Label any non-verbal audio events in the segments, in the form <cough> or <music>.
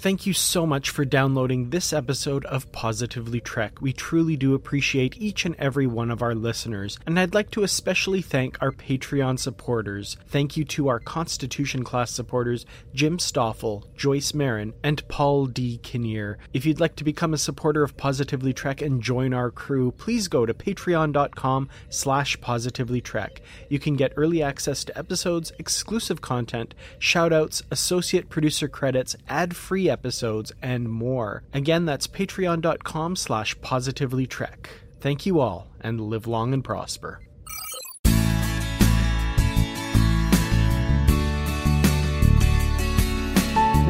Thank you so much for downloading this episode of Positively Trek. We truly do appreciate each and every one of our listeners, and I'd like to especially thank our Patreon supporters. Thank you to our Constitution class supporters, Jim Stoffel, Joyce Marin, and Paul D. Kinnear. If you'd like to become a supporter of Positively Trek and join our crew, please go to patreon.com slash positivelytrek. You can get early access to episodes, exclusive content, shoutouts, associate producer credits, ad-free episodes, and more. Again, that's patreon.com slash positivelytrek. Thank you all, and live long and prosper.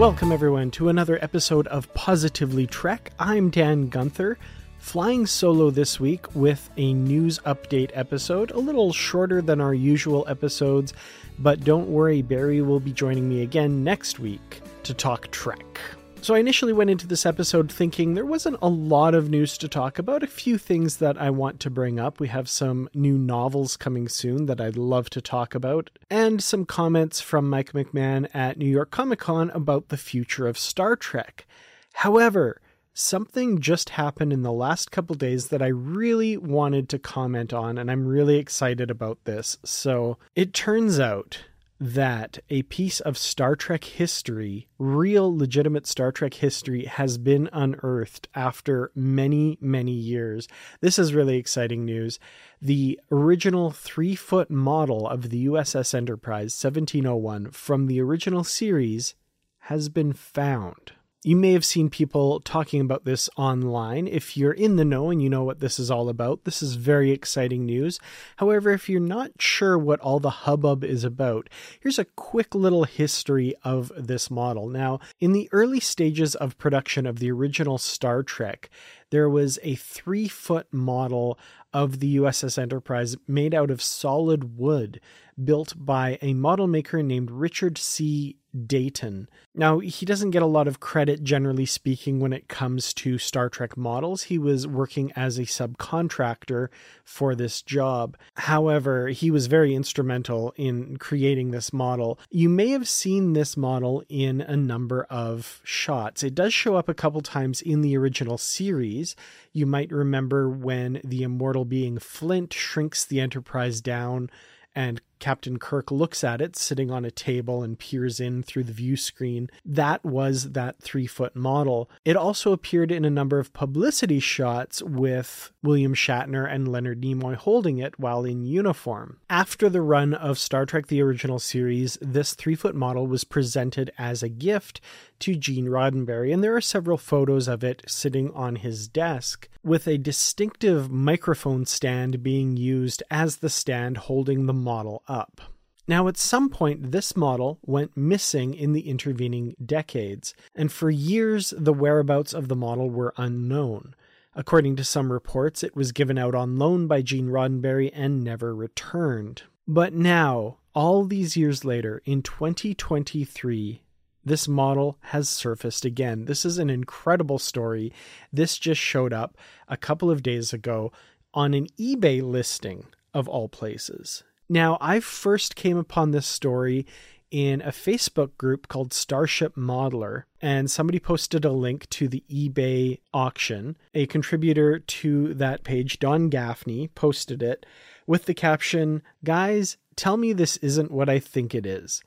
Welcome, everyone, to another episode of Positively Trek. I'm Dan Gunther, flying solo this week with a news update episode, a little shorter than our usual episodes, but don't worry, Barry will be joining me again next week to talk Trek. So, I initially went into this episode thinking there wasn't a lot of news to talk about, a few things that I want to bring up. We have some new novels coming soon that I'd love to talk about, and some comments from Mike McMahon at New York Comic Con about the future of Star Trek. However, something just happened in the last couple days that I really wanted to comment on, and I'm really excited about this. So, it turns out that a piece of Star Trek history, real legitimate Star Trek history, has been unearthed after many, many years. This is really exciting news. The original three foot model of the USS Enterprise 1701 from the original series has been found. You may have seen people talking about this online. If you're in the know and you know what this is all about, this is very exciting news. However, if you're not sure what all the hubbub is about, here's a quick little history of this model. Now, in the early stages of production of the original Star Trek, there was a three foot model of the USS Enterprise made out of solid wood, built by a model maker named Richard C. Datin. Now, he doesn't get a lot of credit, generally speaking, when it comes to Star Trek models. He was working as a subcontractor for this job. However, he was very instrumental in creating this model. You may have seen this model in a number of shots. It does show up a couple times in the original series. You might remember when the immortal being Flint shrinks the Enterprise down and Captain Kirk looks at it sitting on a table and peers in through the view screen. That was that three foot model. It also appeared in a number of publicity shots with William Shatner and Leonard Nimoy holding it while in uniform. After the run of Star Trek the Original Series, this three foot model was presented as a gift to Gene Roddenberry, and there are several photos of it sitting on his desk, with a distinctive microphone stand being used as the stand holding the model up. Now, at some point, this model went missing in the intervening decades, and for years the whereabouts of the model were unknown. According to some reports, it was given out on loan by Gene Roddenberry and never returned. But now, all these years later, in 2023, this model has surfaced again. This is an incredible story. This just showed up a couple of days ago on an eBay listing of all places. Now, I first came upon this story in a Facebook group called Starship Modeler, and somebody posted a link to the eBay auction. A contributor to that page, Don Gaffney, posted it with the caption Guys, tell me this isn't what I think it is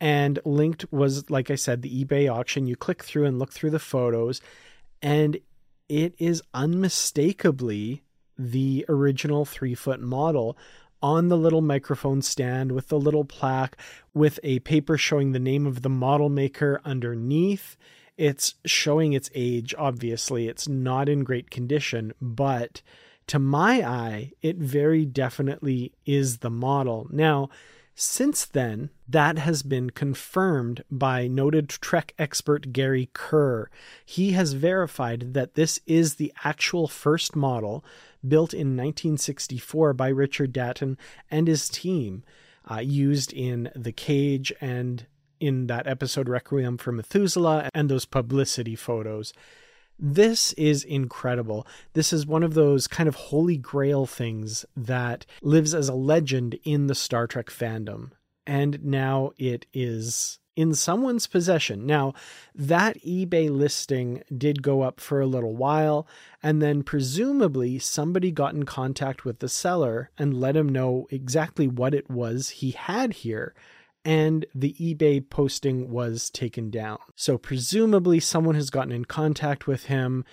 and linked was like i said the ebay auction you click through and look through the photos and it is unmistakably the original three foot model on the little microphone stand with the little plaque with a paper showing the name of the model maker underneath. It's showing its age obviously. It's not in great condition but to my eye it very definitely is the model. Now Since then, that has been confirmed by noted Trek expert Gary Kerr. He has verified that this is the actual first model built in 1964 by Richard Datin and his team, uh, used in The Cage and in that episode Requiem for Methuselah and those publicity photos. This is incredible. This is one of those kind of holy grail things that lives as a legend in the Star Trek fandom. And now it is in someone's possession. Now, that eBay listing did go up for a little while, and then presumably somebody got in contact with the seller and let him know exactly what it was he had here and the eBay posting was taken down. So, presumably, someone has gotten in contact with him.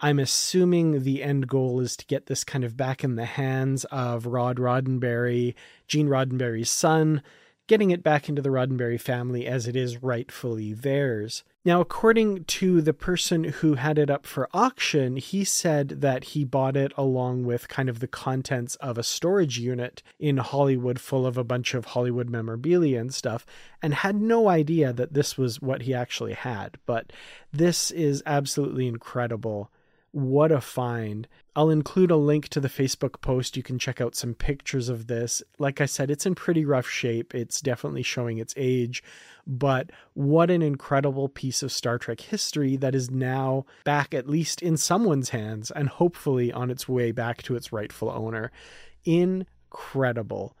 I'm assuming the end goal is to get this kind of back in the hands of Rod Roddenberry, Gene Roddenberry's son, getting it back into the Roddenberry family as it is rightfully theirs. Now, according to the person who had it up for auction, he said that he bought it along with kind of the contents of a storage unit in Hollywood full of a bunch of Hollywood memorabilia and stuff, and had no idea that this was what he actually had. But this is absolutely incredible what a find. I'll include a link to the Facebook post. You can check out some pictures of this. Like I said, it's in pretty rough shape. It's definitely showing its age, but what an incredible piece of Star Trek history that is now back, at least in someone's hands, and hopefully on its way back to its rightful owner. Incredible.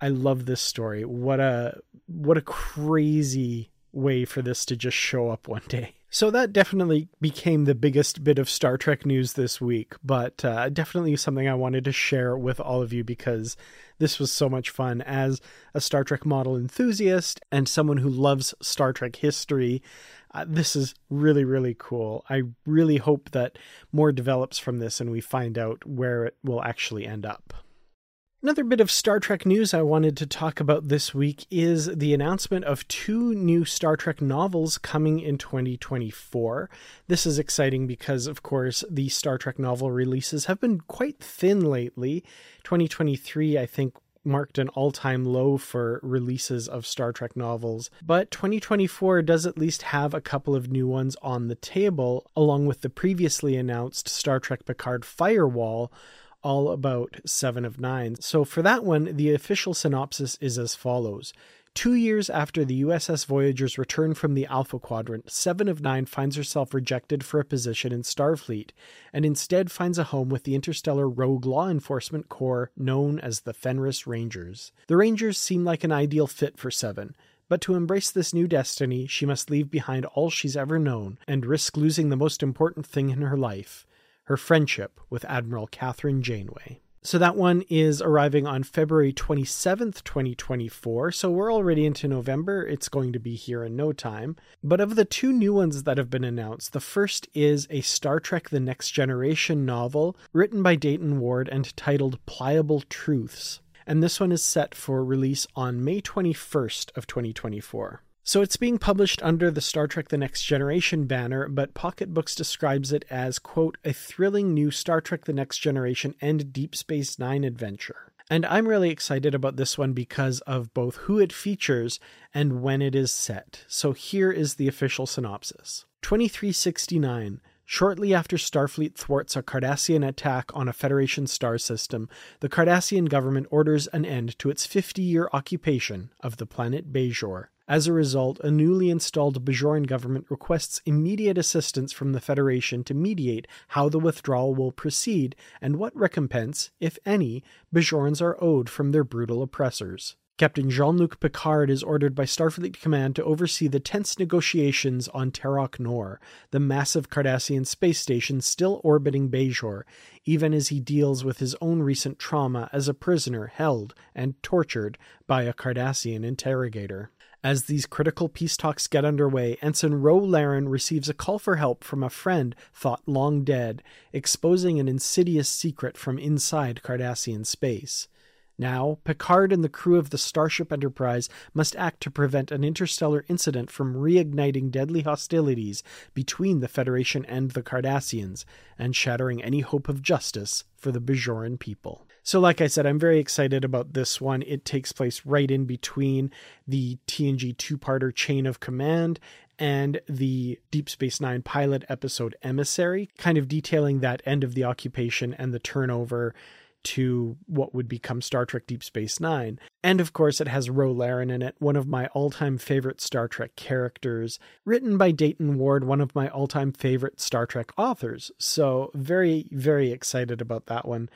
I love this story. What a what a crazy way for this to just show up one day. So that definitely became the biggest bit of Star Trek news this week, but uh, definitely something I wanted to share with all of you because this was so much fun. As a Star Trek model enthusiast and someone who loves Star Trek history, uh, this is really, really cool. I really hope that more develops from this and we find out where it will actually end up. Another bit of Star Trek news I wanted to talk about this week is the announcement of two new Star Trek novels coming in 2024. This is exciting because, of course, the Star Trek novel releases have been quite thin lately. 2023, I think, marked an all time low for releases of Star Trek novels, but 2024 does at least have a couple of new ones on the table, along with the previously announced Star Trek Picard Firewall all about Seven of Nine. So for that one, the official synopsis is as follows. Two years after the USS Voyager's return from the Alpha Quadrant, Seven of Nine finds herself rejected for a position in Starfleet, and instead finds a home with the interstellar rogue law enforcement corps known as the Fenris Rangers. The Rangers seem like an ideal fit for Seven, but to embrace this new destiny, she must leave behind all she's ever known and risk losing the most important thing in her life her friendship with Admiral Kathryn Janeway. So that one is arriving on February 27th, 2024. So we're already into November. It's going to be here in no time. But of the two new ones that have been announced, the first is a Star Trek The Next Generation novel written by Dayton Ward and titled Pliable Truths. And this one is set for release on May 21st of 2024. So it's being published under the Star Trek The Next Generation banner, but Pocket Books describes it as, quote, a thrilling new Star Trek The Next Generation and Deep Space Nine adventure. And I'm really excited about this one because of both who it features and when it is set. So here is the official synopsis 2369. Shortly after Starfleet thwarts a Cardassian attack on a Federation star system, the Cardassian government orders an end to its 50 year occupation of the planet Bajor. As a result, a newly installed Bajoran government requests immediate assistance from the Federation to mediate how the withdrawal will proceed and what recompense, if any, Bajorans are owed from their brutal oppressors. Captain Jean Luc Picard is ordered by Starfleet Command to oversee the tense negotiations on Terok Nor, the massive Cardassian space station still orbiting Bajor, even as he deals with his own recent trauma as a prisoner held and tortured by a Cardassian interrogator. As these critical peace talks get underway, Ensign Ro Laren receives a call for help from a friend thought long dead, exposing an insidious secret from inside Cardassian space. Now, Picard and the crew of the Starship Enterprise must act to prevent an interstellar incident from reigniting deadly hostilities between the Federation and the Cardassians, and shattering any hope of justice for the Bajoran people. So, like I said, I'm very excited about this one. It takes place right in between the TNG two parter Chain of Command and the Deep Space Nine pilot episode Emissary, kind of detailing that end of the occupation and the turnover to what would become Star Trek Deep Space Nine. And of course, it has Ro Laren in it, one of my all time favorite Star Trek characters, written by Dayton Ward, one of my all time favorite Star Trek authors. So, very, very excited about that one.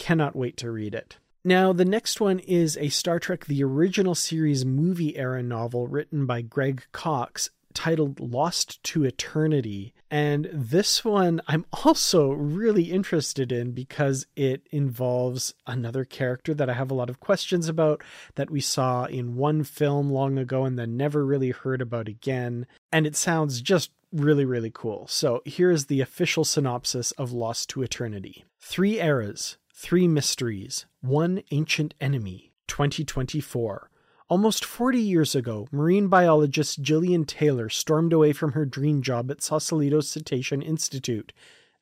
Cannot wait to read it. Now, the next one is a Star Trek The Original Series movie era novel written by Greg Cox titled Lost to Eternity. And this one I'm <laughs> also really interested in because it involves another character that I have a lot of questions about that we saw in one film long ago and then never really heard about again. And it sounds just really, really cool. So here is the official synopsis of Lost to Eternity Three eras, three mysteries, one ancient enemy, 2024. Almost 40 years ago, marine biologist Gillian Taylor stormed away from her dream job at Sausalito Cetacean Institute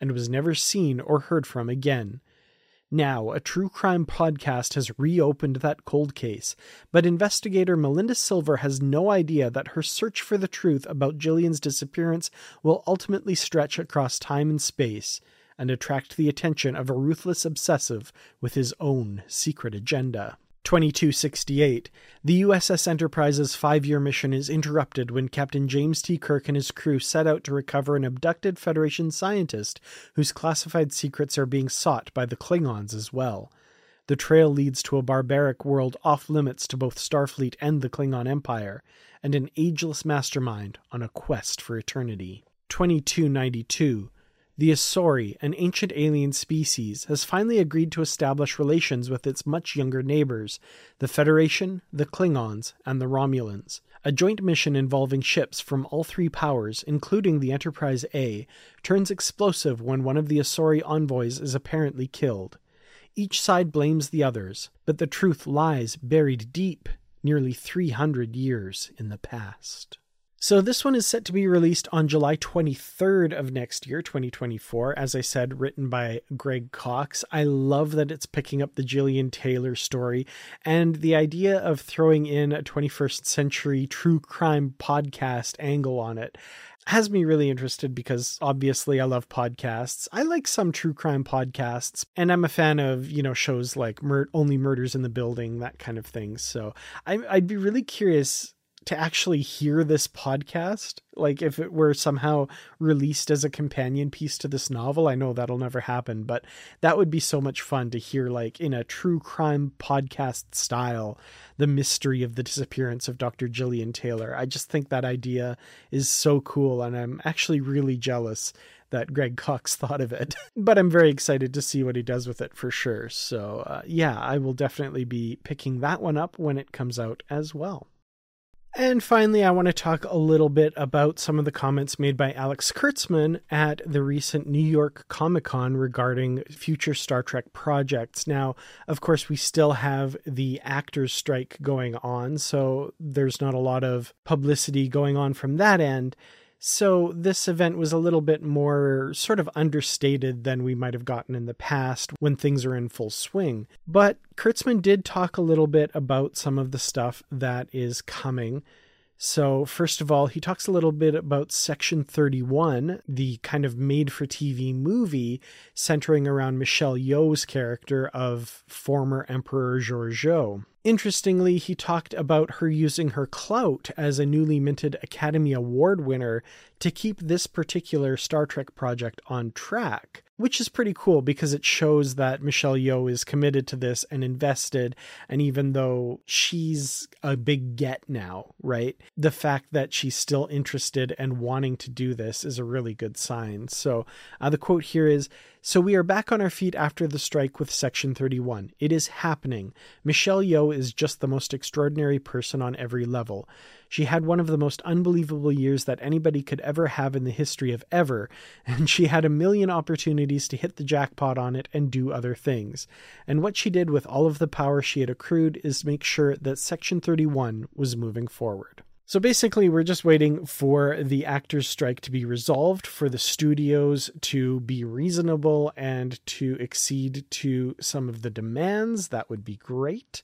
and was never seen or heard from again. Now, a true crime podcast has reopened that cold case, but investigator Melinda Silver has no idea that her search for the truth about Gillian's disappearance will ultimately stretch across time and space and attract the attention of a ruthless obsessive with his own secret agenda. 2268, the USS Enterprise's five year mission is interrupted when Captain James T. Kirk and his crew set out to recover an abducted Federation scientist whose classified secrets are being sought by the Klingons as well. The trail leads to a barbaric world off limits to both Starfleet and the Klingon Empire, and an ageless mastermind on a quest for eternity. 2292 the Asori, an ancient alien species, has finally agreed to establish relations with its much younger neighbors, the Federation, the Klingons, and the Romulans. A joint mission involving ships from all three powers, including the Enterprise A, turns explosive when one of the Asori envoys is apparently killed. Each side blames the others, but the truth lies buried deep, nearly 300 years in the past. So this one is set to be released on July 23rd of next year, 2024. As I said, written by Greg Cox. I love that it's picking up the Gillian Taylor story and the idea of throwing in a 21st century true crime podcast angle on it has me really interested because obviously I love podcasts. I like some true crime podcasts and I'm a fan of, you know, shows like Mur- Only Murders in the Building, that kind of thing. So I, I'd be really curious to actually hear this podcast like if it were somehow released as a companion piece to this novel i know that'll never happen but that would be so much fun to hear like in a true crime podcast style the mystery of the disappearance of dr gillian taylor i just think that idea is so cool and i'm actually really jealous that Greg Cox <laughs> thought of it. but I'm very excited to see what he does with it for sure. So, uh, yeah, I will definitely be picking that one up when it comes out as well. And finally, I want to talk a little bit about some of the comments made by Alex Kurtzman at the recent New York Comic Con regarding future Star Trek projects. Now, of course, we still have the actors' strike going on, so there's not a lot of publicity going on from that end. So this event was a little bit more sort of understated than we might have gotten in the past when things are in full swing. But Kurtzman did talk a little bit about some of the stuff that is coming. So, first of all, he talks a little bit about Section 31, the kind of made for TV movie centering around Michelle Yeoh's character of former Emperor Georgiou. Interestingly, he talked about her using her clout as a newly minted Academy Award winner to keep this particular Star Trek project on track, which is pretty cool because it shows that Michelle Yeoh is committed to this and invested. And even though she's a big get now, right? The fact that she's still interested and wanting to do this is a really good sign. So uh, the quote here is so we are back on our feet after the strike with Section 31. It is happening. Michelle Yeoh is just the most extraordinary person on every level. She had one of the most unbelievable years that anybody could ever have in the history of ever, <laughs> and she had a million opportunities to hit the jackpot on it and do other things. And what she did with all of the power she had accrued is make sure that Section 31 was moving forward. So basically, we're just waiting for the actors' strike to be resolved, for the studios to be reasonable and to accede to some of the demands. That would be great.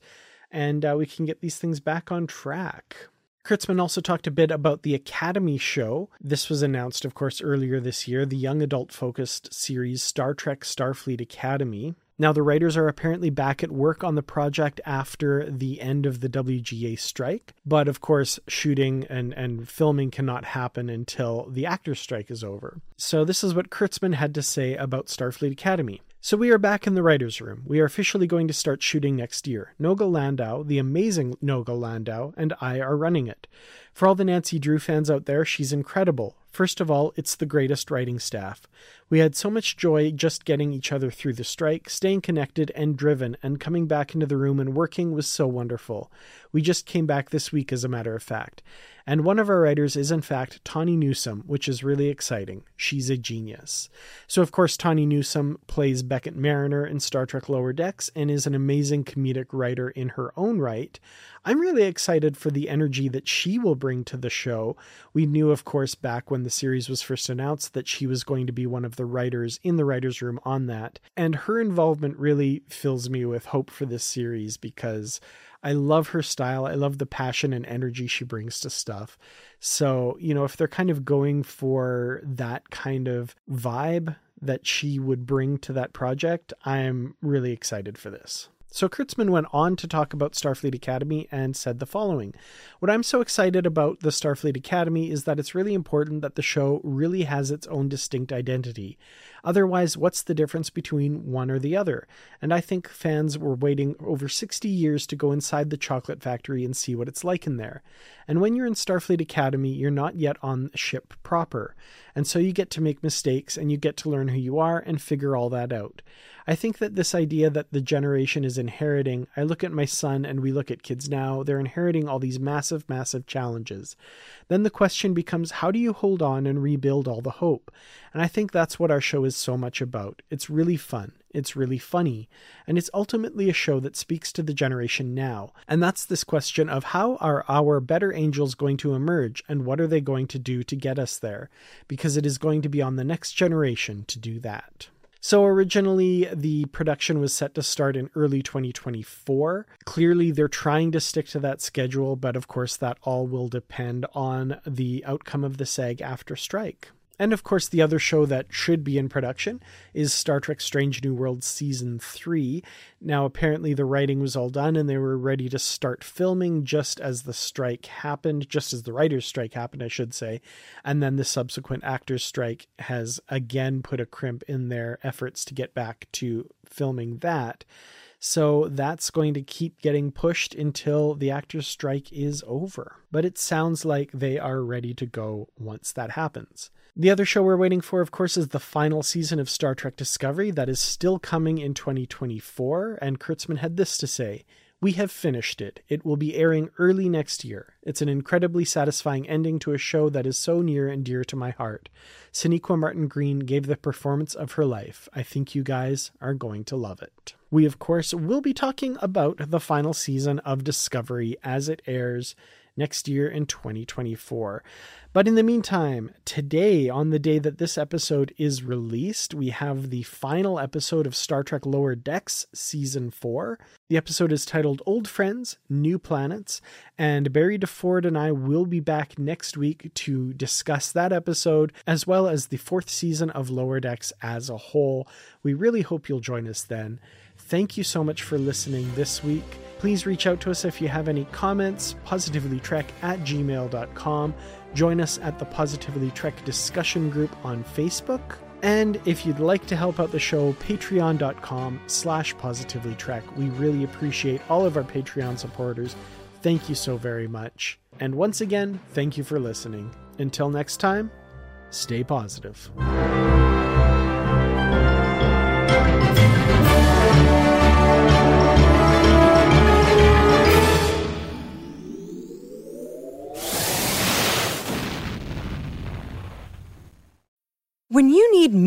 And uh, we can get these things back on track. Kurtzman also talked a bit about the Academy show. This was announced, of course, earlier this year, the young adult focused series Star Trek Starfleet Academy. Now, the writers are apparently back at work on the project after the end of the WGA strike, but of course, shooting and, and filming cannot happen until the actors' strike is over. So, this is what Kurtzman had to say about Starfleet Academy. So we are back in the writer's room. We are officially going to start shooting next year. Noga Landau, the amazing Noga Landau, and I are running it. For all the Nancy Drew fans out there, she's incredible. First of all, it's the greatest writing staff. We had so much joy just getting each other through the strike, staying connected and driven, and coming back into the room and working was so wonderful. We just came back this week, as a matter of fact. And one of our writers is, in fact, Tawny Newsome, which is really exciting. She's a genius. So, of course, Tawny Newsome plays Beckett Mariner in Star Trek Lower Decks and is an amazing comedic writer in her own right. I'm really excited for the energy that she will bring to the show. We knew, of course, back when the series was first announced that she was going to be one of the writers in the writer's room on that. And her involvement really fills me with hope for this series because I love her style. I love the passion and energy she brings to stuff. So, you know, if they're kind of going for that kind of vibe that she would bring to that project, I'm really excited for this. So Kurtzman went on to talk about Starfleet Academy and said the following What I'm so excited about the Starfleet Academy is that it's really important that the show really has its own distinct identity. Otherwise, what's the difference between one or the other? And I think fans were waiting over 60 years to go inside the chocolate factory and see what it's like in there. And when you're in Starfleet Academy, you're not yet on ship proper. And so you get to make mistakes and you get to learn who you are and figure all that out. I think that this idea that the generation is inheriting, I look at my son and we look at kids now, they're inheriting all these massive, massive challenges. Then the question becomes how do you hold on and rebuild all the hope? And I think that's what our show is so much about. It's really fun, it's really funny, and it's ultimately a show that speaks to the generation now. And that's this question of how are our better angels going to emerge and what are they going to do to get us there? Because it is going to be on the next generation to do that. So originally, the production was set to start in early 2024. Clearly, they're trying to stick to that schedule, but of course, that all will depend on the outcome of the SAG AFTRA strike. And of course, the other show that should be in production is Star Trek Strange New Worlds Season 3. Now, apparently, the writing was all done and they were ready to start filming just as the strike happened, just as the writer's strike happened, I should say. And then the subsequent actors' strike has again put a crimp in their efforts to get back to filming that. So that's going to keep getting pushed until the actors' strike is over. But it sounds like they are ready to go once that happens. The other show we're waiting for, of course, is the final season of Star Trek Discovery that is still coming in 2024. And Kurtzman had this to say We have finished it. It will be airing early next year. It's an incredibly satisfying ending to a show that is so near and dear to my heart. Sonequa Martin Green gave the performance of her life. I think you guys are going to love it. We, of course, will be talking about the final season of Discovery as it airs next year in 2024. But in the meantime, today, on the day that this episode is released, we have the final episode of Star Trek Lower Decks Season 4. The episode is titled Old Friends, New Planets, and Barry DeFord and I will be back next week to discuss that episode, as well as the fourth season of Lower Decks as a whole. We really hope you'll join us then. Thank you so much for listening this week. Please reach out to us if you have any comments, positivelytrek at gmail.com. Join us at the Positively Trek discussion group on Facebook. And if you'd like to help out the show, patreon.com slash positivelytrek. We really appreciate all of our Patreon supporters. Thank you so very much. And once again, thank you for listening. Until next time, stay positive.